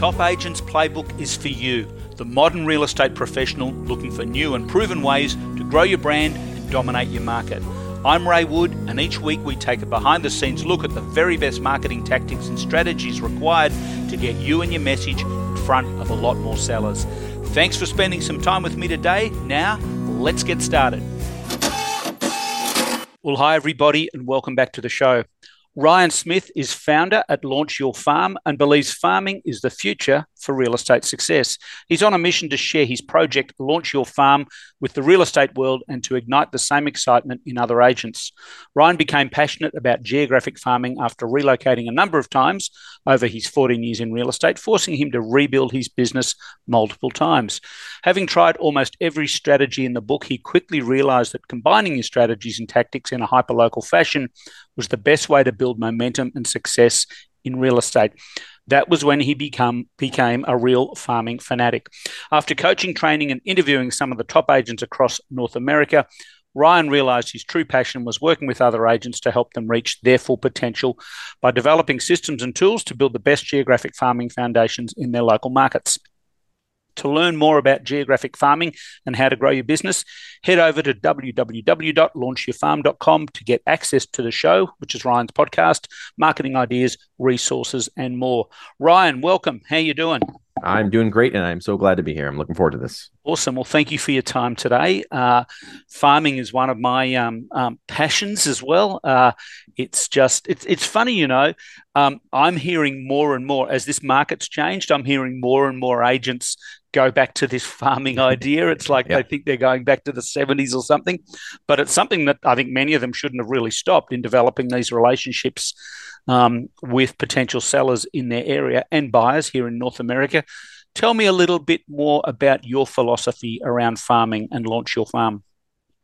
Top Agents Playbook is for you, the modern real estate professional looking for new and proven ways to grow your brand and dominate your market. I'm Ray Wood, and each week we take a behind the scenes look at the very best marketing tactics and strategies required to get you and your message in front of a lot more sellers. Thanks for spending some time with me today. Now, let's get started. Well, hi, everybody, and welcome back to the show. Ryan Smith is founder at Launch Your Farm and believes farming is the future for real estate success. He's on a mission to share his project, Launch Your Farm, with the real estate world and to ignite the same excitement in other agents. Ryan became passionate about geographic farming after relocating a number of times over his 14 years in real estate, forcing him to rebuild his business multiple times. Having tried almost every strategy in the book, he quickly realized that combining his strategies and tactics in a hyperlocal fashion was the best way to build momentum and success in real estate. That was when he become, became a real farming fanatic. After coaching, training, and interviewing some of the top agents across North America, Ryan realized his true passion was working with other agents to help them reach their full potential by developing systems and tools to build the best geographic farming foundations in their local markets. To learn more about geographic farming and how to grow your business, head over to www.launchyourfarm.com to get access to the show, which is Ryan's podcast, marketing ideas, resources, and more. Ryan, welcome. How you doing? I'm doing great, and I'm so glad to be here. I'm looking forward to this. Awesome. Well, thank you for your time today. Uh, farming is one of my um, um, passions as well. Uh, it's just it's it's funny, you know. Um, I'm hearing more and more as this market's changed. I'm hearing more and more agents go back to this farming idea. It's like yeah. they think they're going back to the 70s or something. But it's something that I think many of them shouldn't have really stopped in developing these relationships um, with potential sellers in their area and buyers here in North America. Tell me a little bit more about your philosophy around farming and launch your farm.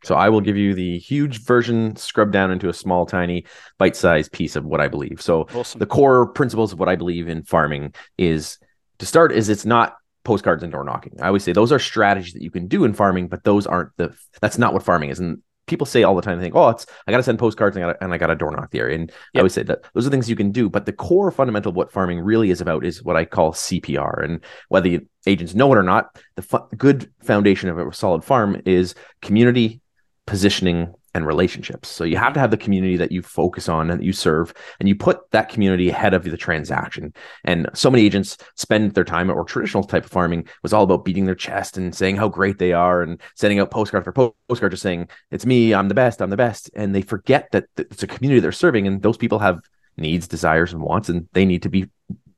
So I will give you the huge version scrubbed down into a small, tiny, bite-sized piece of what I believe. So awesome. the core principles of what I believe in farming is to start is it's not postcards and door knocking. I always say those are strategies that you can do in farming, but those aren't the that's not what farming is. And people say all the time, they think, oh, it's I got to send postcards and I, gotta, and I got to door knock the area. And yep. I always say that those are things you can do, but the core fundamental of what farming really is about is what I call CPR. And whether agents know it or not, the fu- good foundation of a solid farm is community positioning and relationships. So you have to have the community that you focus on and you serve, and you put that community ahead of the transaction. And so many agents spend their time or traditional type of farming was all about beating their chest and saying how great they are and sending out postcard for postcard, just saying it's me, I'm the best, I'm the best, and they forget that it's a community they're serving, and those people have needs, desires, and wants, and they need to be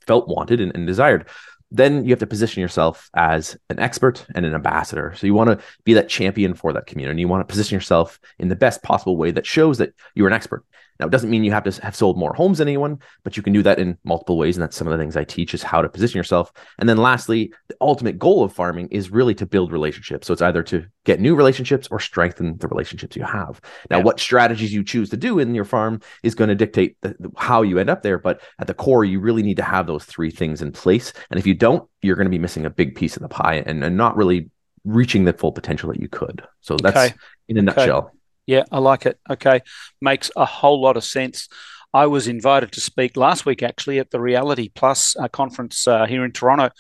felt wanted and, and desired then you have to position yourself as an expert and an ambassador. So you want to be that champion for that community. You want to position yourself in the best possible way that shows that you're an expert. Now, it doesn't mean you have to have sold more homes than anyone, but you can do that in multiple ways. And that's some of the things I teach is how to position yourself. And then lastly, the ultimate goal of farming is really to build relationships. So it's either to get new relationships or strengthen the relationships you have. Now, yeah. what strategies you choose to do in your farm is going to dictate the, the, how you end up there. But at the core, you really need to have those three things in place. And if you don't, you're going to be missing a big piece of the pie and, and not really reaching the full potential that you could. So that's okay. in a okay. nutshell. Yeah, I like it. Okay. Makes a whole lot of sense. I was invited to speak last week actually at the Reality Plus uh, conference uh, here in Toronto.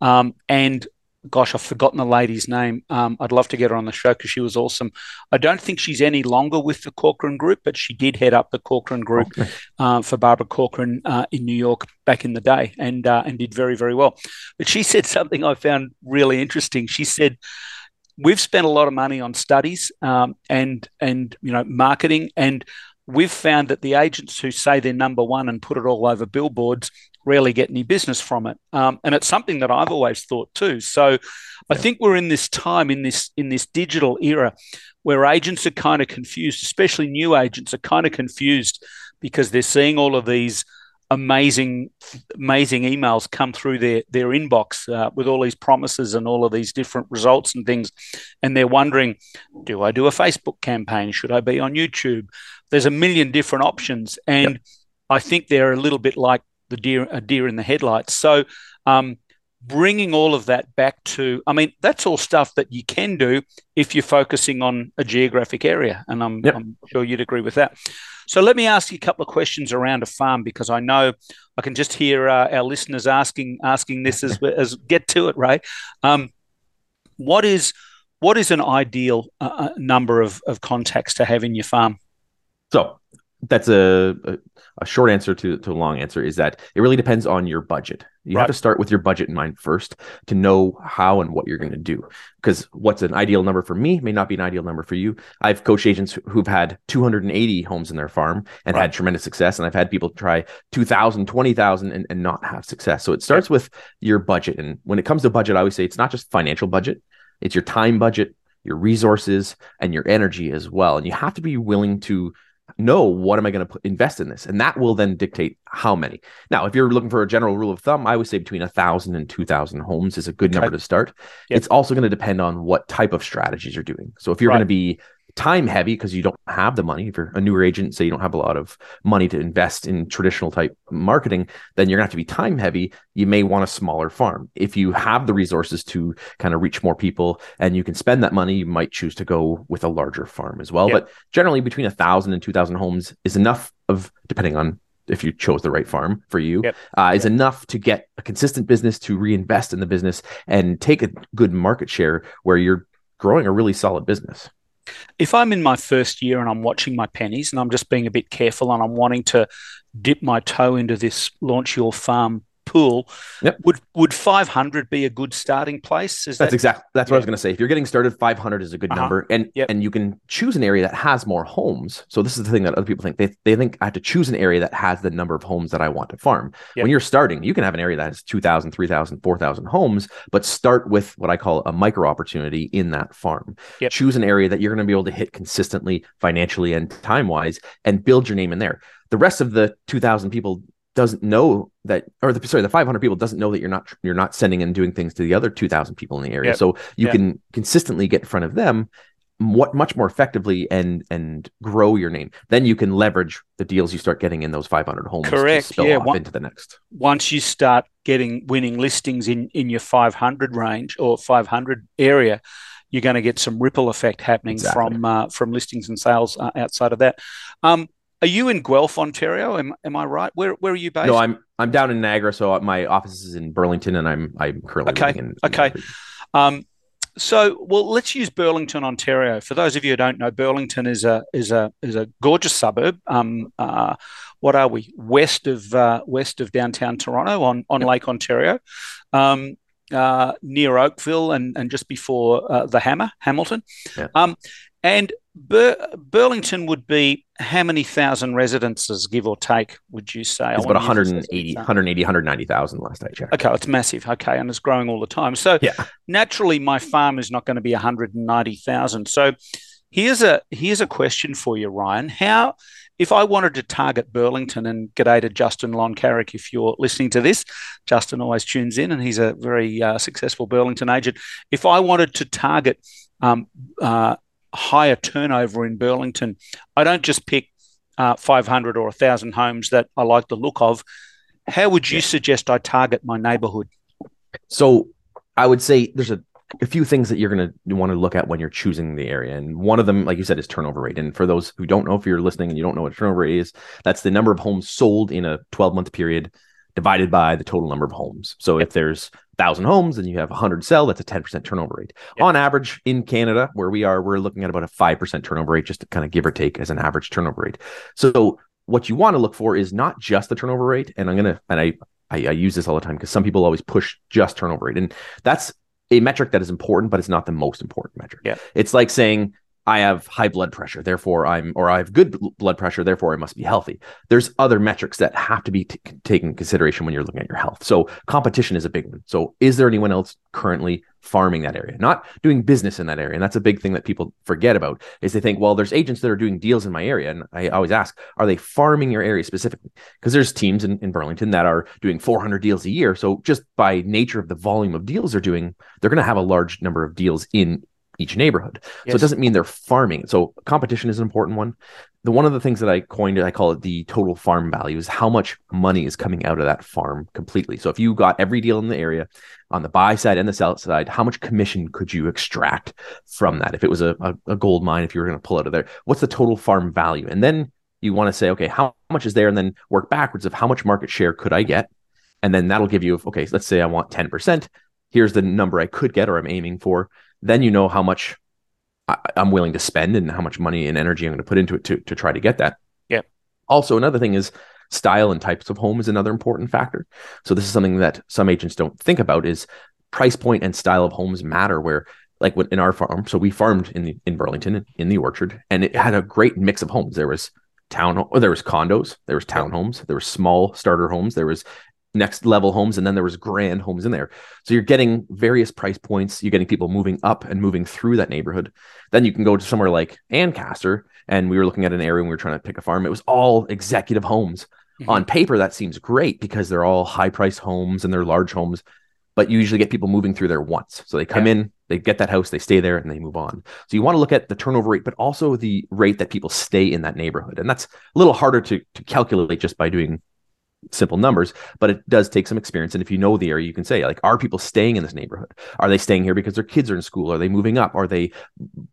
Um, and gosh, I've forgotten the lady's name. Um, I'd love to get her on the show because she was awesome. I don't think she's any longer with the Corcoran Group, but she did head up the Corcoran Group okay. uh, for Barbara Corcoran uh, in New York back in the day, and uh, and did very very well. But she said something I found really interesting. She said we've spent a lot of money on studies um, and and you know marketing and we've found that the agents who say they're number one and put it all over billboards rarely get any business from it um, and it's something that i've always thought too so yeah. i think we're in this time in this in this digital era where agents are kind of confused especially new agents are kind of confused because they're seeing all of these amazing amazing emails come through their their inbox uh, with all these promises and all of these different results and things. And they're wondering do i do a facebook campaign? Should i be on youtube? There's a million different options. And yep. i think they're a little bit like the deer a deer in the headlights. So um, bringing all of that back to, I mean, that's all stuff that you can do if you're focusing on a geographic area. And I'm, yep. I'm sure you'd agree with that. So let me ask you a couple of questions around a farm because I know I can just hear uh, our listeners asking asking this as, as get to it, right Um, what is what is an ideal uh, uh, number of, of contacts to have in your farm? So that's a, a, a, short answer to, to a long answer is that it really depends on your budget. You right. have to start with your budget in mind first to know how and what you're going to do. Because what's an ideal number for me may not be an ideal number for you. I've coached agents who've had 280 homes in their farm and right. had tremendous success. And I've had people try 2,000, 20,000 and, and not have success. So it starts with your budget. And when it comes to budget, I always say it's not just financial budget, it's your time budget, your resources, and your energy as well. And you have to be willing to know what am I going to invest in this, and that will then dictate how many. Now, if you're looking for a general rule of thumb, I would say between a thousand and two thousand homes is a good okay. number to start. Yep. It's also going to depend on what type of strategies you're doing. So if you're right. going to be time heavy because you don't have the money. If you're a newer agent, say you don't have a lot of money to invest in traditional type marketing, then you're gonna have to be time heavy. You may want a smaller farm. If you have the resources to kind of reach more people and you can spend that money, you might choose to go with a larger farm as well. Yep. But generally between a thousand and two thousand homes is enough of depending on if you chose the right farm for you yep. uh, is yep. enough to get a consistent business to reinvest in the business and take a good market share where you're growing a really solid business if I'm in my first year and I'm watching my pennies and I'm just being a bit careful and I'm wanting to dip my toe into this launch your farm pool. Yep. Would would 500 be a good starting place? Is that's that, exactly that's yeah. what I was going to say. If you're getting started, 500 is a good uh-huh. number, and yep. and you can choose an area that has more homes. So this is the thing that other people think. They they think I have to choose an area that has the number of homes that I want to farm. Yep. When you're starting, you can have an area that has 2,000, 3,000, 4,000 homes, but start with what I call a micro opportunity in that farm. Choose an area that you're going to be able to hit consistently, financially and time wise, and build your name in there. The rest of the 2,000 people doesn't know that or the sorry the 500 people doesn't know that you're not you're not sending and doing things to the other 2000 people in the area yep. so you yep. can consistently get in front of them what much more effectively and and grow your name then you can leverage the deals you start getting in those 500 homes correct yeah one, into the next once you start getting winning listings in in your 500 range or 500 area you're going to get some ripple effect happening exactly. from uh, from listings and sales uh, outside of that um, are you in Guelph, Ontario? Am, am I right? Where where are you based? No, I'm I'm down in Niagara, so my office is in Burlington, and I'm I'm currently okay. In, okay. Um, so well, let's use Burlington, Ontario. For those of you who don't know, Burlington is a is a is a gorgeous suburb. Um, uh, what are we west of uh, west of downtown Toronto on on yep. Lake Ontario, um, uh, near Oakville and and just before uh, the Hammer, Hamilton. Yeah. Um, and Bur- Burlington would be how many thousand residences, give or take, would you say? It's about 180, 180, 190,000 last I checked. Okay, it's massive. Okay, and it's growing all the time. So yeah. naturally, my farm is not going to be 190,000. So here's a here's a question for you, Ryan. How if I wanted to target Burlington and g'day to Justin Loncarrick, if you're listening to this, Justin always tunes in and he's a very uh, successful Burlington agent. If I wanted to target um, uh, higher turnover in Burlington, I don't just pick uh, 500 or 1,000 homes that I like the look of. How would you suggest I target my neighborhood? So I would say there's a, a few things that you're going to want to look at when you're choosing the area. And one of them, like you said, is turnover rate. And for those who don't know, if you're listening and you don't know what turnover rate is, that's the number of homes sold in a 12 month period divided by the total number of homes. So yep. if there's 1,000 homes and you have 100 sell, that's a 10% turnover rate. Yep. On average, in Canada, where we are, we're looking at about a 5% turnover rate, just to kind of give or take as an average turnover rate. So what you want to look for is not just the turnover rate. And I'm going to, and I, I, I use this all the time because some people always push just turnover rate. And that's a metric that is important, but it's not the most important metric. Yeah. It's like saying, I have high blood pressure, therefore I'm, or I have good blood pressure, therefore I must be healthy. There's other metrics that have to be t- taken consideration when you're looking at your health. So competition is a big one. So is there anyone else currently farming that area, not doing business in that area? And that's a big thing that people forget about is they think, well, there's agents that are doing deals in my area. And I always ask, are they farming your area specifically? Because there's teams in, in Burlington that are doing 400 deals a year. So just by nature of the volume of deals they're doing, they're going to have a large number of deals in each neighborhood. Yes. So it doesn't mean they're farming. So competition is an important one. The one of the things that I coined, I call it the total farm value, is how much money is coming out of that farm completely. So if you got every deal in the area on the buy side and the sell side, how much commission could you extract from that? If it was a, a, a gold mine, if you were going to pull out of there, what's the total farm value? And then you want to say, okay, how much is there? And then work backwards of how much market share could I get? And then that'll give you, okay, let's say I want 10%. Here's the number I could get or I'm aiming for then you know how much I, am willing to spend and how much money and energy I'm going to put into it to, to try to get that. Yeah. Also, another thing is style and types of home is another important factor. So this is something that some agents don't think about is price point and style of homes matter where like in our farm so we farmed in the in burlington in the orchard and it had a great mix of homes there was town or there was condos there was townhomes there were small starter homes there was next level homes and then there was grand homes in there. So you're getting various price points. You're getting people moving up and moving through that neighborhood. Then you can go to somewhere like ancaster and we were looking at an area and we were trying to pick a farm. It was all executive homes. Mm-hmm. on paper that seems great because they're all high price homes and they're large homes but you usually get people moving through there once. So they come yeah. in they get that house they stay there and they move on. So you want to look at the turnover rate but also the rate that people stay in that neighborhood. And that's a little harder to, to calculate just by doing simple numbers, but it does take some experience. And if you know the area, you can say, like, are people staying in this neighborhood? Are they staying here because their kids are in school? Are they moving up? Are they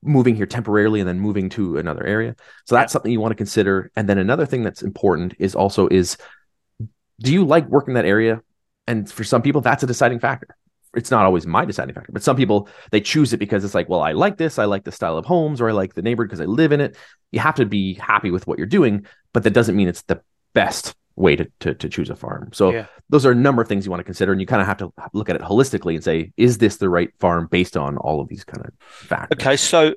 moving here temporarily and then moving to another area? So that's something you want to consider. And then another thing that's important is also is do you like working that area? And for some people, that's a deciding factor. It's not always my deciding factor, but some people they choose it because it's like, well, I like this, I like the style of homes, or I like the neighborhood because I live in it. You have to be happy with what you're doing, but that doesn't mean it's the best way to, to, to choose a farm. So yeah. those are a number of things you want to consider, and you kind of have to look at it holistically and say, is this the right farm based on all of these kind of factors? Okay, so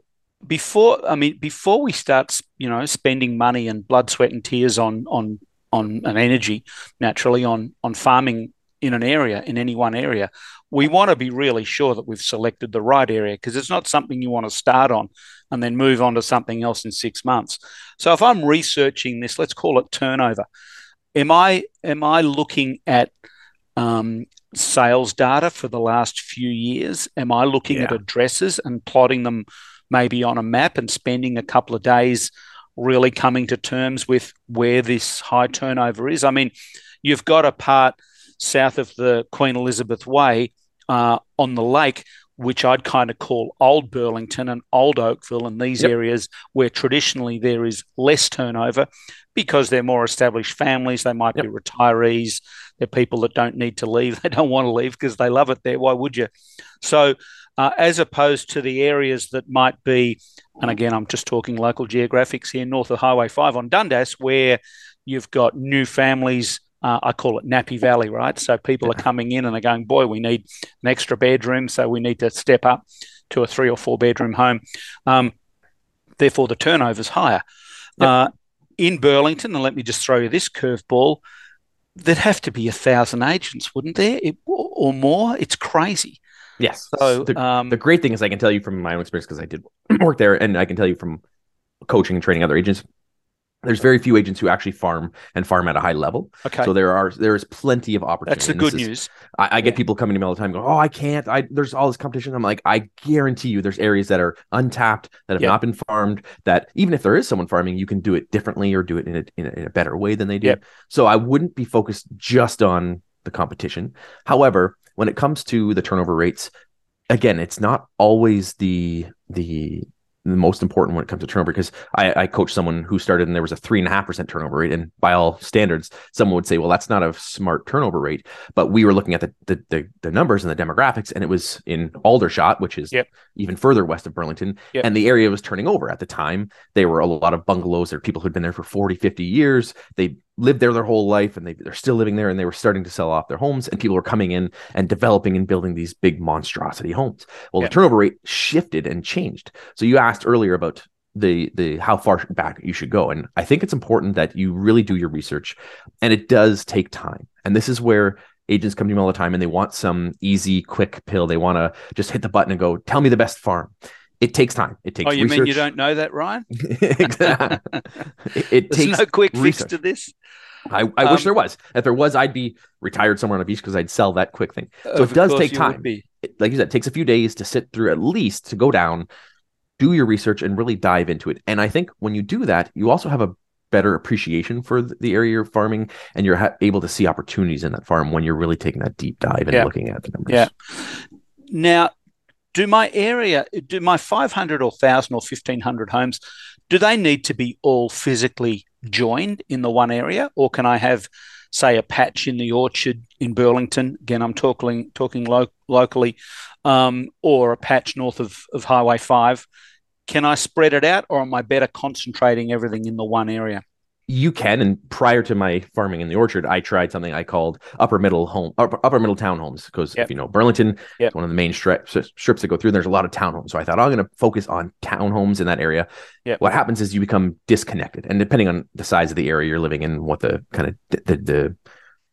before I mean before we start, you know, spending money and blood, sweat, and tears on on on an energy, naturally on on farming in an area in any one area, we want to be really sure that we've selected the right area because it's not something you want to start on and then move on to something else in six months. So if I'm researching this, let's call it turnover am I am I looking at um, sales data for the last few years? Am I looking yeah. at addresses and plotting them maybe on a map and spending a couple of days really coming to terms with where this high turnover is? I mean, you've got a part south of the Queen Elizabeth Way uh, on the lake which I'd kind of call Old Burlington and Old Oakville and these yep. areas where traditionally there is less turnover because they're more established families. They might yep. be retirees. They're people that don't need to leave. They don't want to leave because they love it there. Why would you? So, uh, as opposed to the areas that might be, and again, I'm just talking local geographics here, north of Highway 5 on Dundas, where you've got new families uh, I call it Nappy Valley, right? So people are coming in and they're going, boy, we need an extra bedroom, so we need to step up to a three or four bedroom home. Um, therefore, the turnover's higher. Yep. Uh, in Burlington, and let me just throw you this curveball, there'd have to be a thousand agents, wouldn't there, it, or more? It's crazy. Yes. So the, um, the great thing is, I can tell you from my own experience because I did work there, and I can tell you from coaching and training other agents there's very few agents who actually farm and farm at a high level. Okay. So there are there is plenty of opportunity. That's the good is, news. I, I get people coming to me all the time going, "Oh, I can't. I there's all this competition." I'm like, I guarantee you, there's areas that are untapped that have yep. not been farmed. That even if there is someone farming, you can do it differently or do it in a in a, in a better way than they do. Yep. So I wouldn't be focused just on the competition. However, when it comes to the turnover rates, again, it's not always the the the most important when it comes to turnover because I, I coached someone who started and there was a three and a half percent turnover rate. And by all standards, someone would say, well, that's not a smart turnover rate. But we were looking at the the, the, the numbers and the demographics, and it was in Aldershot, which is yep. even further west of Burlington. Yep. And the area was turning over at the time. There were a lot of bungalows. There were people who'd been there for 40, 50 years. They lived there their whole life and they, they're still living there and they were starting to sell off their homes and people were coming in and developing and building these big monstrosity homes. Well yeah. the turnover rate shifted and changed. So you asked earlier about the the how far back you should go and i think it's important that you really do your research and it does take time. And this is where agents come to me all the time and they want some easy quick pill. They want to just hit the button and go tell me the best farm it takes time. It takes. Oh, you research. mean you don't know that, Ryan? it, it takes no quick research. fix to this. I, I um, wish there was. If there was, I'd be retired somewhere on a beach because I'd sell that quick thing. So it does take time. It, like you said, it takes a few days to sit through at least to go down, do your research, and really dive into it. And I think when you do that, you also have a better appreciation for the area you're farming and you're ha- able to see opportunities in that farm when you're really taking that deep dive and yeah. looking at the numbers. Yeah. Now, do my area, do my 500 or 1,000 or 1,500 homes, do they need to be all physically joined in the one area, or can I have, say, a patch in the orchard in Burlington? Again, I'm talking talking lo- locally, um, or a patch north of, of Highway Five. Can I spread it out, or am I better concentrating everything in the one area? You can and prior to my farming in the orchard i tried something i called upper middle home upper, upper middle townhomes because yep. if you know burlington yep. one of the main strips strips that go through there's a lot of townhomes so i thought oh, i'm going to focus on townhomes in that area yep. what happens is you become disconnected and depending on the size of the area you're living in what the kind of the, the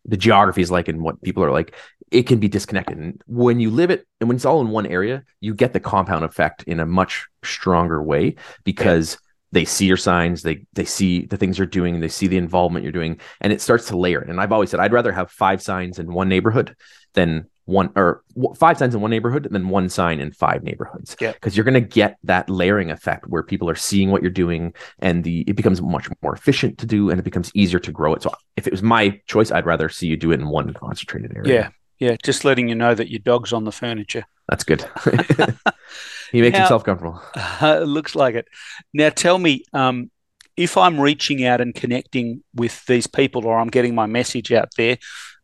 the geography is like and what people are like it can be disconnected and when you live it and when it's all in one area you get the compound effect in a much stronger way because they see your signs they they see the things you're doing they see the involvement you're doing and it starts to layer. And i've always said i'd rather have five signs in one neighborhood than one or five signs in one neighborhood than one sign in five neighborhoods. Because yeah. you're going to get that layering effect where people are seeing what you're doing and the it becomes much more efficient to do and it becomes easier to grow it. So if it was my choice i'd rather see you do it in one concentrated area. Yeah. Yeah. Just letting you know that your dog's on the furniture. That's good He makes now, himself comfortable. Uh, looks like it. Now, tell me, um, if I'm reaching out and connecting with these people, or I'm getting my message out there,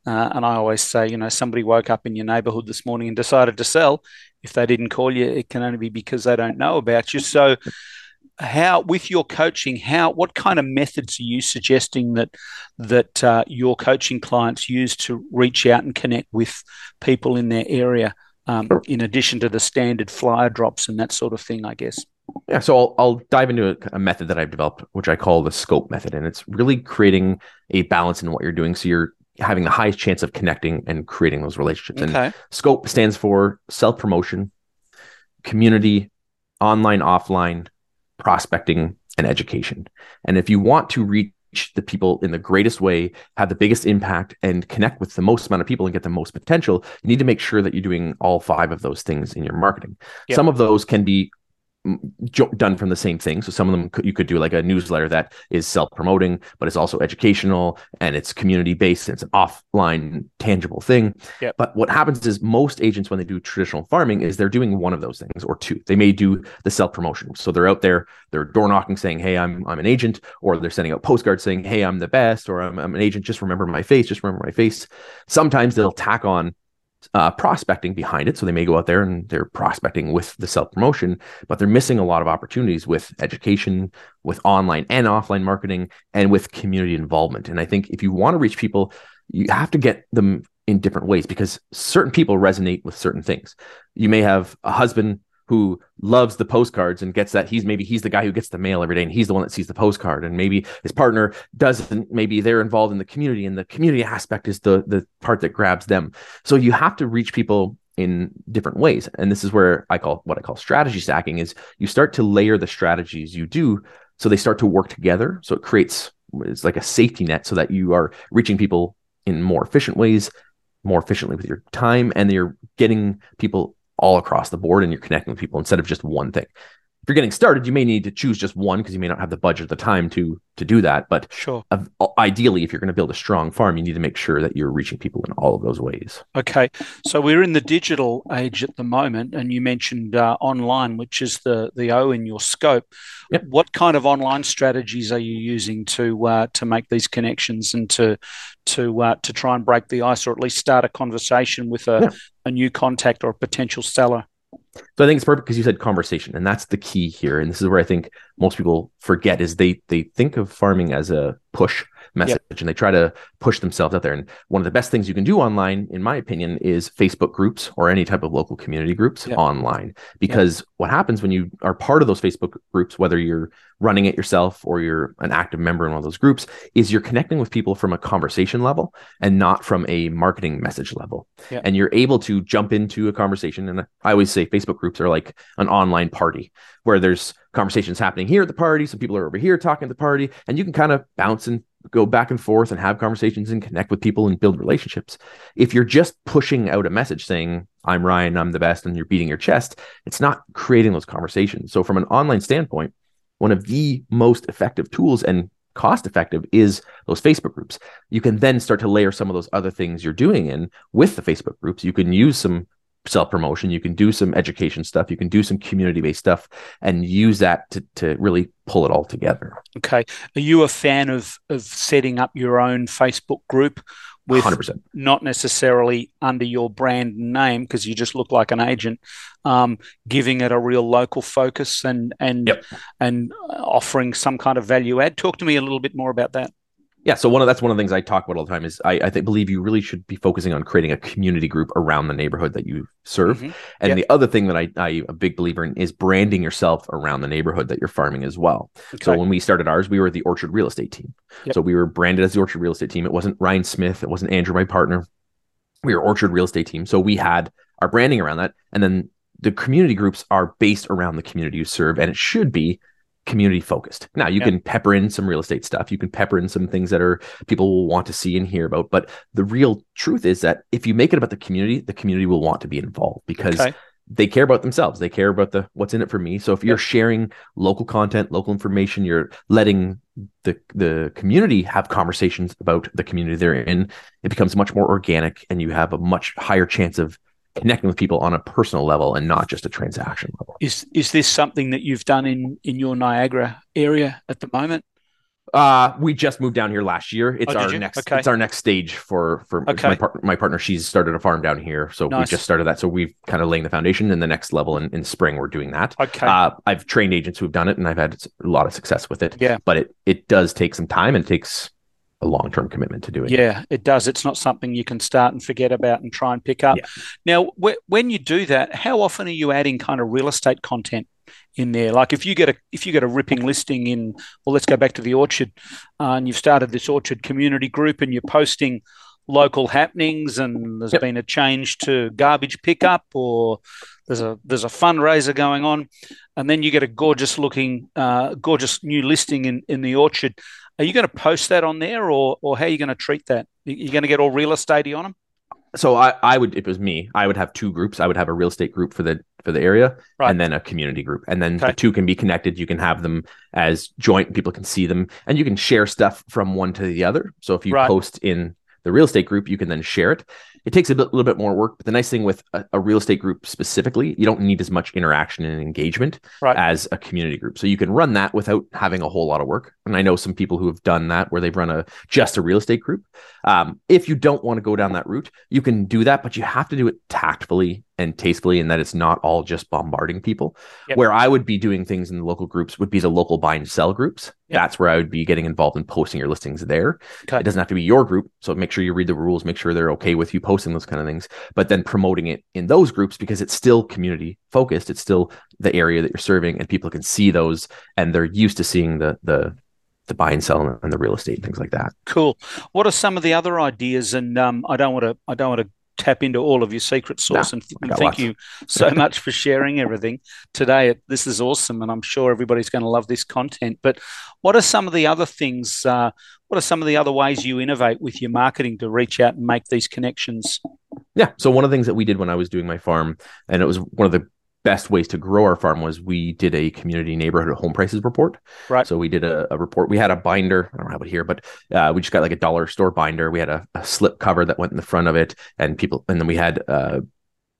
uh, and I always say, you know, somebody woke up in your neighborhood this morning and decided to sell. If they didn't call you, it can only be because they don't know about you. So, how with your coaching, how what kind of methods are you suggesting that that uh, your coaching clients use to reach out and connect with people in their area? Um, in addition to the standard flyer drops and that sort of thing, I guess. Yeah, so I'll, I'll dive into a, a, method that I've developed, which I call the scope method. And it's really creating a balance in what you're doing. So you're having the highest chance of connecting and creating those relationships. Okay. And scope stands for self promotion, community, online, offline, prospecting, and education. And if you want to reach the people in the greatest way, have the biggest impact, and connect with the most amount of people and get the most potential, you need to make sure that you're doing all five of those things in your marketing. Yep. Some of those can be done from the same thing. So some of them you could do like a newsletter that is self-promoting, but it's also educational and it's community-based. And it's an offline, tangible thing. Yep. But what happens is most agents, when they do traditional farming, is they're doing one of those things or two. They may do the self-promotion. So they're out there, they're door knocking, saying, "Hey, I'm I'm an agent," or they're sending out postcards saying, "Hey, I'm the best," or "I'm, I'm an agent. Just remember my face. Just remember my face." Sometimes they'll tack on uh, prospecting behind it. So they may go out there and they're prospecting with the self promotion, but they're missing a lot of opportunities with education, with online and offline marketing, and with community involvement. And I think if you want to reach people, you have to get them in different ways because certain people resonate with certain things. You may have a husband who loves the postcards and gets that he's maybe he's the guy who gets the mail every day and he's the one that sees the postcard. And maybe his partner doesn't maybe they're involved in the community and the community aspect is the the part that grabs them. So you have to reach people in different ways. And this is where i call what i call strategy stacking is you start to layer the strategies you do so they start to work together. So it creates it's like a safety net so that you are reaching people in more efficient ways more efficiently with your time and you're getting people all across the board and you're connecting with people instead of just one thing. You're getting started, you may need to choose just one because you may not have the budget at the time to to do that. But sure, ideally, if you're going to build a strong farm, you need to make sure that you're reaching people in all of those ways. Okay, so we're in the digital age at the moment, and you mentioned uh, online, which is the the O in your scope. Yep. What kind of online strategies are you using to uh, to make these connections and to to uh, to try and break the ice, or at least start a conversation with a, yeah. a new contact or a potential seller? So I think it's perfect because you said conversation, and that's the key here. And this is where I think most people forget is they they think of farming as a push message yep. and they try to push themselves out there. And one of the best things you can do online, in my opinion, is Facebook groups or any type of local community groups yep. online. Because yep. what happens when you are part of those Facebook groups, whether you're running it yourself or you're an active member in one of those groups, is you're connecting with people from a conversation level and not from a marketing message level. And you're able to jump into a conversation. And I always say Facebook groups are like an online party where there's conversations happening here at the party. Some people are over here talking at the party, and you can kind of bounce and go back and forth and have conversations and connect with people and build relationships. If you're just pushing out a message saying, I'm Ryan, I'm the best, and you're beating your chest, it's not creating those conversations. So, from an online standpoint, one of the most effective tools and cost effective is those Facebook groups. You can then start to layer some of those other things you're doing in with the Facebook groups. You can use some self promotion, you can do some education stuff, you can do some community based stuff, and use that to, to really pull it all together. Okay. Are you a fan of, of setting up your own Facebook group? With 100%. not necessarily under your brand name because you just look like an agent, um, giving it a real local focus and and yep. and offering some kind of value add. Talk to me a little bit more about that. Yeah, so one of that's one of the things I talk about all the time is I, I think, believe you really should be focusing on creating a community group around the neighborhood that you serve. Mm-hmm. And yep. the other thing that I, I a big believer in is branding yourself around the neighborhood that you're farming as well. Okay. So when we started ours, we were the Orchard Real Estate team. Yep. So we were branded as the Orchard Real Estate team. It wasn't Ryan Smith, it wasn't Andrew, my partner. We were Orchard Real Estate team. So we had our branding around that, and then the community groups are based around the community you serve, and it should be community focused. Now you can pepper in some real estate stuff. You can pepper in some things that are people will want to see and hear about. But the real truth is that if you make it about the community, the community will want to be involved because okay. they care about themselves. They care about the what's in it for me. So if you're sharing local content, local information, you're letting the the community have conversations about the community they're in, it becomes much more organic and you have a much higher chance of connecting with people on a personal level and not just a transaction level. Is is this something that you've done in in your Niagara area at the moment? Uh, we just moved down here last year. It's oh, our next. Okay. It's our next stage for for okay. my partner. My partner, she's started a farm down here, so nice. we just started that. So we've kind of laying the foundation. And the next level in, in spring, we're doing that. Okay. Uh, I've trained agents who've done it, and I've had a lot of success with it. Yeah. But it it does take some time and takes a long term commitment to doing. Yeah, it does. It's not something you can start and forget about and try and pick up. Yeah. Now, wh- when you do that, how often are you adding kind of real estate content in there? Like if you get a if you get a ripping listing in, well, let's go back to the orchard, uh, and you've started this orchard community group, and you're posting local happenings, and there's yep. been a change to garbage pickup, or there's a there's a fundraiser going on, and then you get a gorgeous looking, uh, gorgeous new listing in in the orchard are you going to post that on there, or or how are you going to treat that? You're going to get all real estatey on them. So I, I would, if it was me, I would have two groups. I would have a real estate group for the for the area, right. and then a community group, and then okay. the two can be connected. You can have them as joint. People can see them, and you can share stuff from one to the other. So if you right. post in the real estate group, you can then share it. It takes a bit, little bit more work, but the nice thing with a, a, real estate group specifically, you don't need as much interaction and engagement right. as a community group. So you can run that without having a whole lot of work. And I know some people who have done that where they've run a just a real estate group. Um, if you don't want to go down that route, you can do that, but you have to do it tactfully and tastefully and that it's not all just bombarding people. Yep. Where I would be doing things in the local groups would be the local buy and sell groups. Yep. That's where I would be getting involved in posting your listings there. Okay. It doesn't have to be your group. So make sure you read the rules, make sure they're okay with you posting those kind of things, but then promoting it in those groups because it's still community focused. It's still the area that you're serving and people can see those and they're used to seeing the the the buy and sell and the real estate things like that. Cool. What are some of the other ideas? And um, I don't want to I don't want to tap into all of your secret sauce. and, and thank lots. you so much for sharing everything today. This is awesome, and I'm sure everybody's going to love this content. But what are some of the other things? Uh, what are some of the other ways you innovate with your marketing to reach out and make these connections? Yeah. So one of the things that we did when I was doing my farm, and it was one of the best ways to grow our farm was we did a community neighborhood home prices report. Right. So we did a, a report. We had a binder. I don't have it here, but uh, we just got like a dollar store binder. We had a, a, slip cover that went in the front of it, and people, and then we had uh,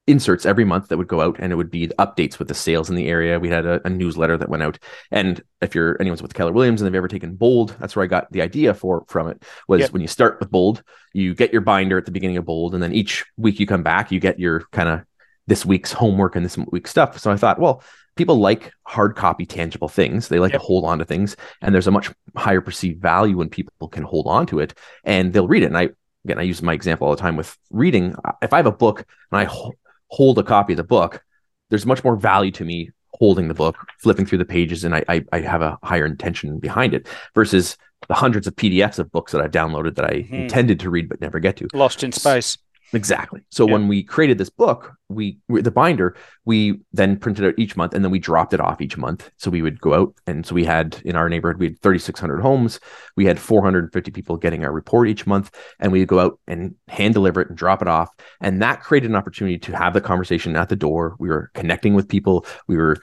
inserts every month that would go out, and it would be updates with the sales in the area. We had a, a newsletter that went out, and if you're anyone's with Keller Williams and they've ever taken Bold, that's where I got the idea for from it. Was yep. when you start with Bold, you get your binder at the beginning of Bold, and then each week you come back, you get your kind of this week's homework and this week's stuff. So I thought, well, people like hard copy tangible things. They like yep. to hold on to things. And there's a much higher perceived value when people can hold on to it and they'll read it. And I, again, I use my example all the time with reading. If I have a book and I ho- hold a copy of the book, there's much more value to me holding the book, flipping through the pages, and I, I, I have a higher intention behind it versus the hundreds of PDFs of books that I've downloaded that I mm-hmm. intended to read but never get to. Lost in space. Exactly. So when we created this book, we, the binder, we then printed out each month and then we dropped it off each month. So we would go out and so we had in our neighborhood we had 3600 homes. We had 450 people getting our report each month and we would go out and hand deliver it and drop it off and that created an opportunity to have the conversation at the door. We were connecting with people. We were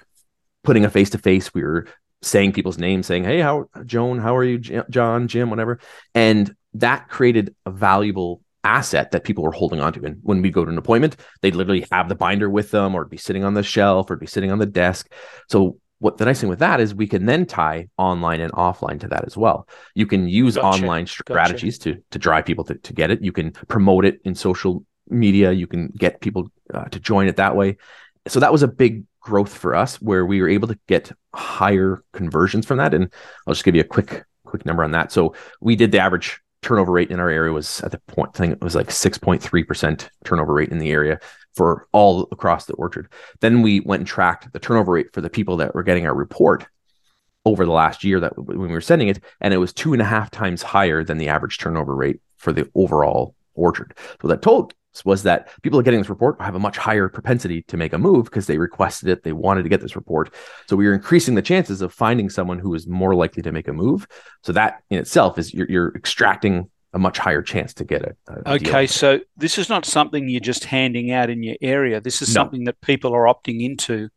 putting a face to face. We were saying people's names, saying, "Hey, how Joan? How are you, John, Jim, whatever," and that created a valuable asset that people were holding onto. And when we go to an appointment, they'd literally have the binder with them, or be sitting on the shelf, or be sitting on the desk. So what the nice thing with that is we can then tie online and offline to that as well. You can use gotcha. online strategies gotcha. to to drive people to, to get it. You can promote it in social media. You can get people uh, to join it that way. So that was a big growth for us where we were able to get higher conversions from that. And I'll just give you a quick quick number on that. So we did the average turnover rate in our area was at the point I think it was like 6.3% turnover rate in the area for all across the orchard. Then we went and tracked the turnover rate for the people that were getting our report over the last year that when we were sending it, and it was two and a half times higher than the average turnover rate for the overall orchard. So that told was that people are getting this report have a much higher propensity to make a move because they requested it, they wanted to get this report. So we are increasing the chances of finding someone who is more likely to make a move. So that in itself is you're, you're extracting a much higher chance to get it. Okay, so this is not something you're just handing out in your area. This is no. something that people are opting into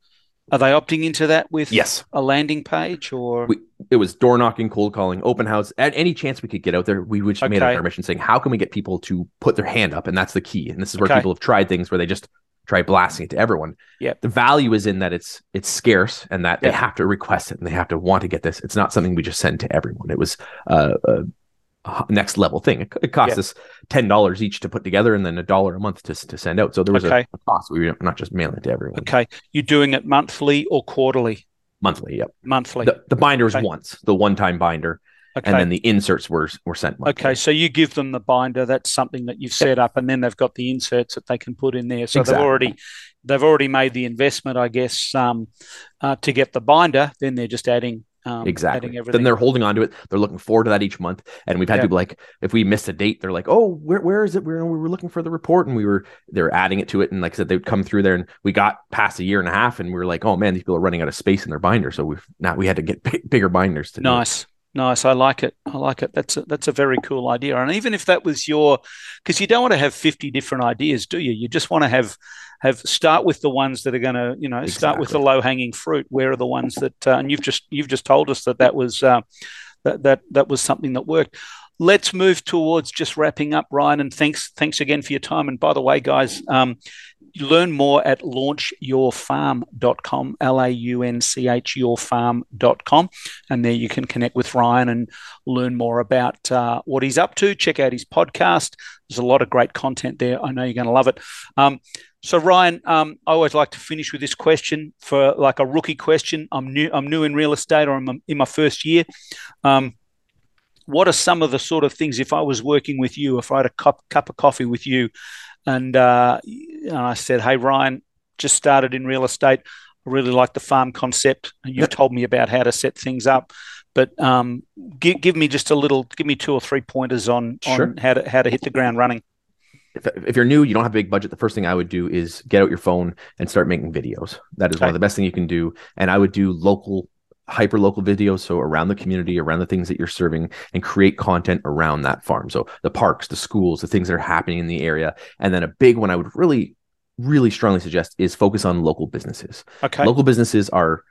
are they opting into that with yes a landing page or we, it was door knocking, cold calling, open house. At any chance we could get out there, we would okay. made our mission saying, how can we get people to put their hand up? And that's the key. And this is where okay. people have tried things where they just try blasting it to everyone. Yeah. The value is in that it's it's scarce and that yep. they have to request it and they have to want to get this. It's not something we just send to everyone. It was uh, uh next level thing. It, it cost yeah. us ten dollars each to put together, and then a dollar a month to to send out. So there was okay. a, a, cost. We were not just mailing it to everyone. Okay, you're doing it monthly or quarterly? Monthly. Yep. Monthly. The, the binder was okay. once the one time binder. Okay. And then the inserts were were sent. Monthly. Okay, so you give them the binder. That's something that you've set up, and then they've got the inserts that they can put in there. So exactly. they've already they've already made the investment, I guess, um, uh, to get the binder. Then they're just adding um, exactly. Then they're holding on to it. They're looking forward to that each month. And we've had yeah. people like, if we missed a date, they're like, "Oh, where where is it? Where we were looking for the report, and we were they're adding it to it. And like I said, they would come through there, and we got past a year and a half, and we were like, "Oh man, these people are running out of space in their binder." So we've now we had to get b- bigger binders. To nice. Nice. I like it. I like it. That's a, that's a very cool idea. And even if that was your, because you don't want to have 50 different ideas, do you? You just want to have have start with the ones that are going to you know exactly. start with the low hanging fruit. Where are the ones that uh, and you've just you've just told us that that was uh, that that that was something that worked. Let's move towards just wrapping up, Ryan. And thanks thanks again for your time. And by the way, guys, um, learn more at launchyourfarm.com, L A U N C H yourfarm.com. And there you can connect with Ryan and learn more about uh, what he's up to. Check out his podcast. There's a lot of great content there. I know you're going to love it. Um, so Ryan, um, I always like to finish with this question for like a rookie question. I'm new. I'm new in real estate, or I'm in my first year. Um, what are some of the sort of things if I was working with you, if I had a cup cup of coffee with you, and, uh, and I said, "Hey Ryan, just started in real estate. I really like the farm concept, and you've told me about how to set things up." But um, give, give me just a little, give me two or three pointers on, sure. on how to how to hit the ground running if, if you're new, you don't have a big budget, the first thing I would do is get out your phone and start making videos. That is okay. one of the best things you can do. And I would do local hyper local video so around the community around the things that you're serving and create content around that farm. So the parks the schools the things that are happening in the area. And then a big one i would really really strongly suggest is focus on local businesses. Okay. Local businesses are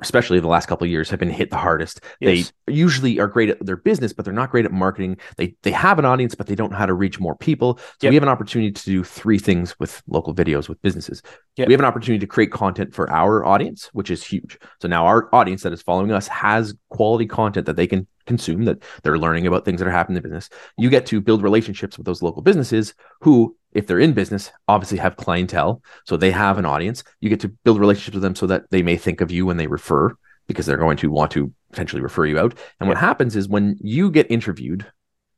especially the last couple of years have been hit the hardest. Yes. They usually are great at their business, but they're not great at marketing. They they have an audience, but they don't know how to reach more people. So yep. we have an opportunity to do three things with local videos with businesses. Yep. We have an opportunity to create content for our audience, which is huge. So now our audience that is following us has quality content that they can consume that they're learning about things that are happening in the business. You get to build relationships with those local businesses who if they're in business, obviously have clientele. So they have an audience. You get to build relationships with them so that they may think of you when they refer because they're going to want to potentially refer you out. And yeah. what happens is when you get interviewed,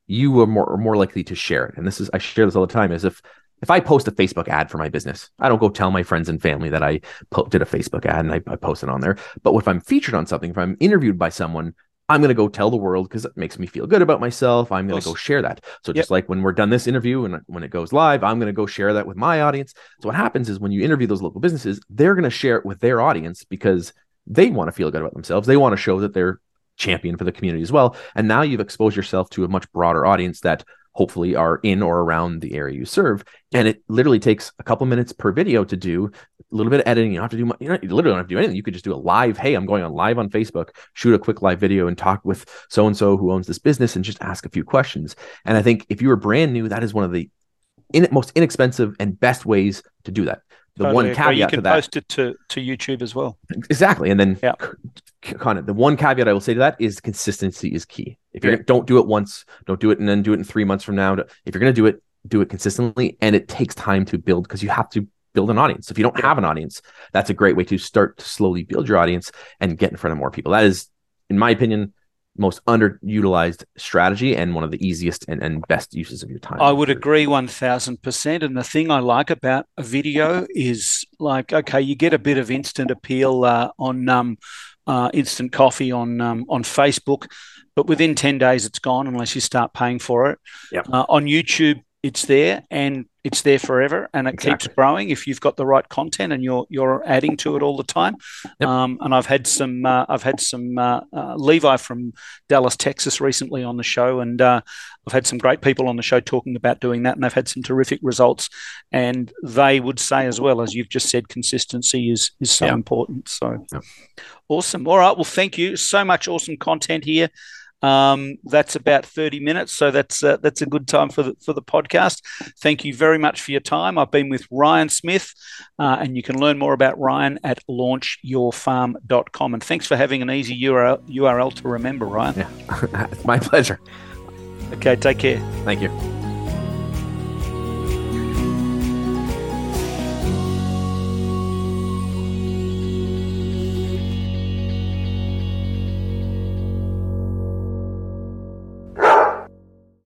you are more, are more likely to share it. And this is, I share this all the time is if, if I post a Facebook ad for my business, I don't go tell my friends and family that I po- did a Facebook ad and I, I post it on there. But if I'm featured on something, if I'm interviewed by someone, I'm going to go tell the world because it makes me feel good about myself. I'm going to go share that. So just yep. like when we're done this interview and when it goes live, I'm going to go share that with my audience. So what happens is when you interview those local businesses, they're going to share it with their audience because they want to feel good about themselves. They want to show that they're champion for the community as well. And now you've exposed yourself to a much broader audience that hopefully are in or around the area you serve. And it literally takes a couple minutes per video to do a little bit of editing. You don't have to do, you, know, you literally don't have to do anything. You could just do a live, hey, I'm going on live on Facebook, shoot a quick live video and talk with so and so who owns this business and just ask a few questions. And I think if you were brand new, that is one of the in, most inexpensive and best ways to do that. The totally one caveat you can post it to, to YouTube as well. Exactly, and then yeah. kind of the one caveat I will say to that is consistency is key. If you yeah. don't do it once, don't do it and then do it in three months from now. If you're going to do it, do it consistently, and it takes time to build because you have to build an audience. If you don't have an audience, that's a great way to start to slowly build your audience and get in front of more people. That is, in my opinion, most underutilized strategy and one of the easiest and, and best uses of your time. I would agree 1000%. And the thing I like about a video is like, okay, you get a bit of instant appeal uh, on um, uh, instant coffee on um, on Facebook, but within 10 days it's gone unless you start paying for it. Yep. Uh, on YouTube, it's there and it's there forever and it exactly. keeps growing if you've got the right content and you're you're adding to it all the time. Yep. Um, and I've had some uh, I've had some uh, uh, Levi from Dallas, Texas, recently on the show, and uh, I've had some great people on the show talking about doing that, and they've had some terrific results. And they would say as well as you've just said, consistency is is so yep. important. So yep. awesome. All right. Well, thank you so much. Awesome content here. Um, that's about 30 minutes, so that's uh, that's a good time for the, for the podcast. Thank you very much for your time. I've been with Ryan Smith, uh, and you can learn more about Ryan at launchyourfarm.com. And thanks for having an easy URL, URL to remember, Ryan. Yeah, it's my pleasure. Okay, take care. Thank you.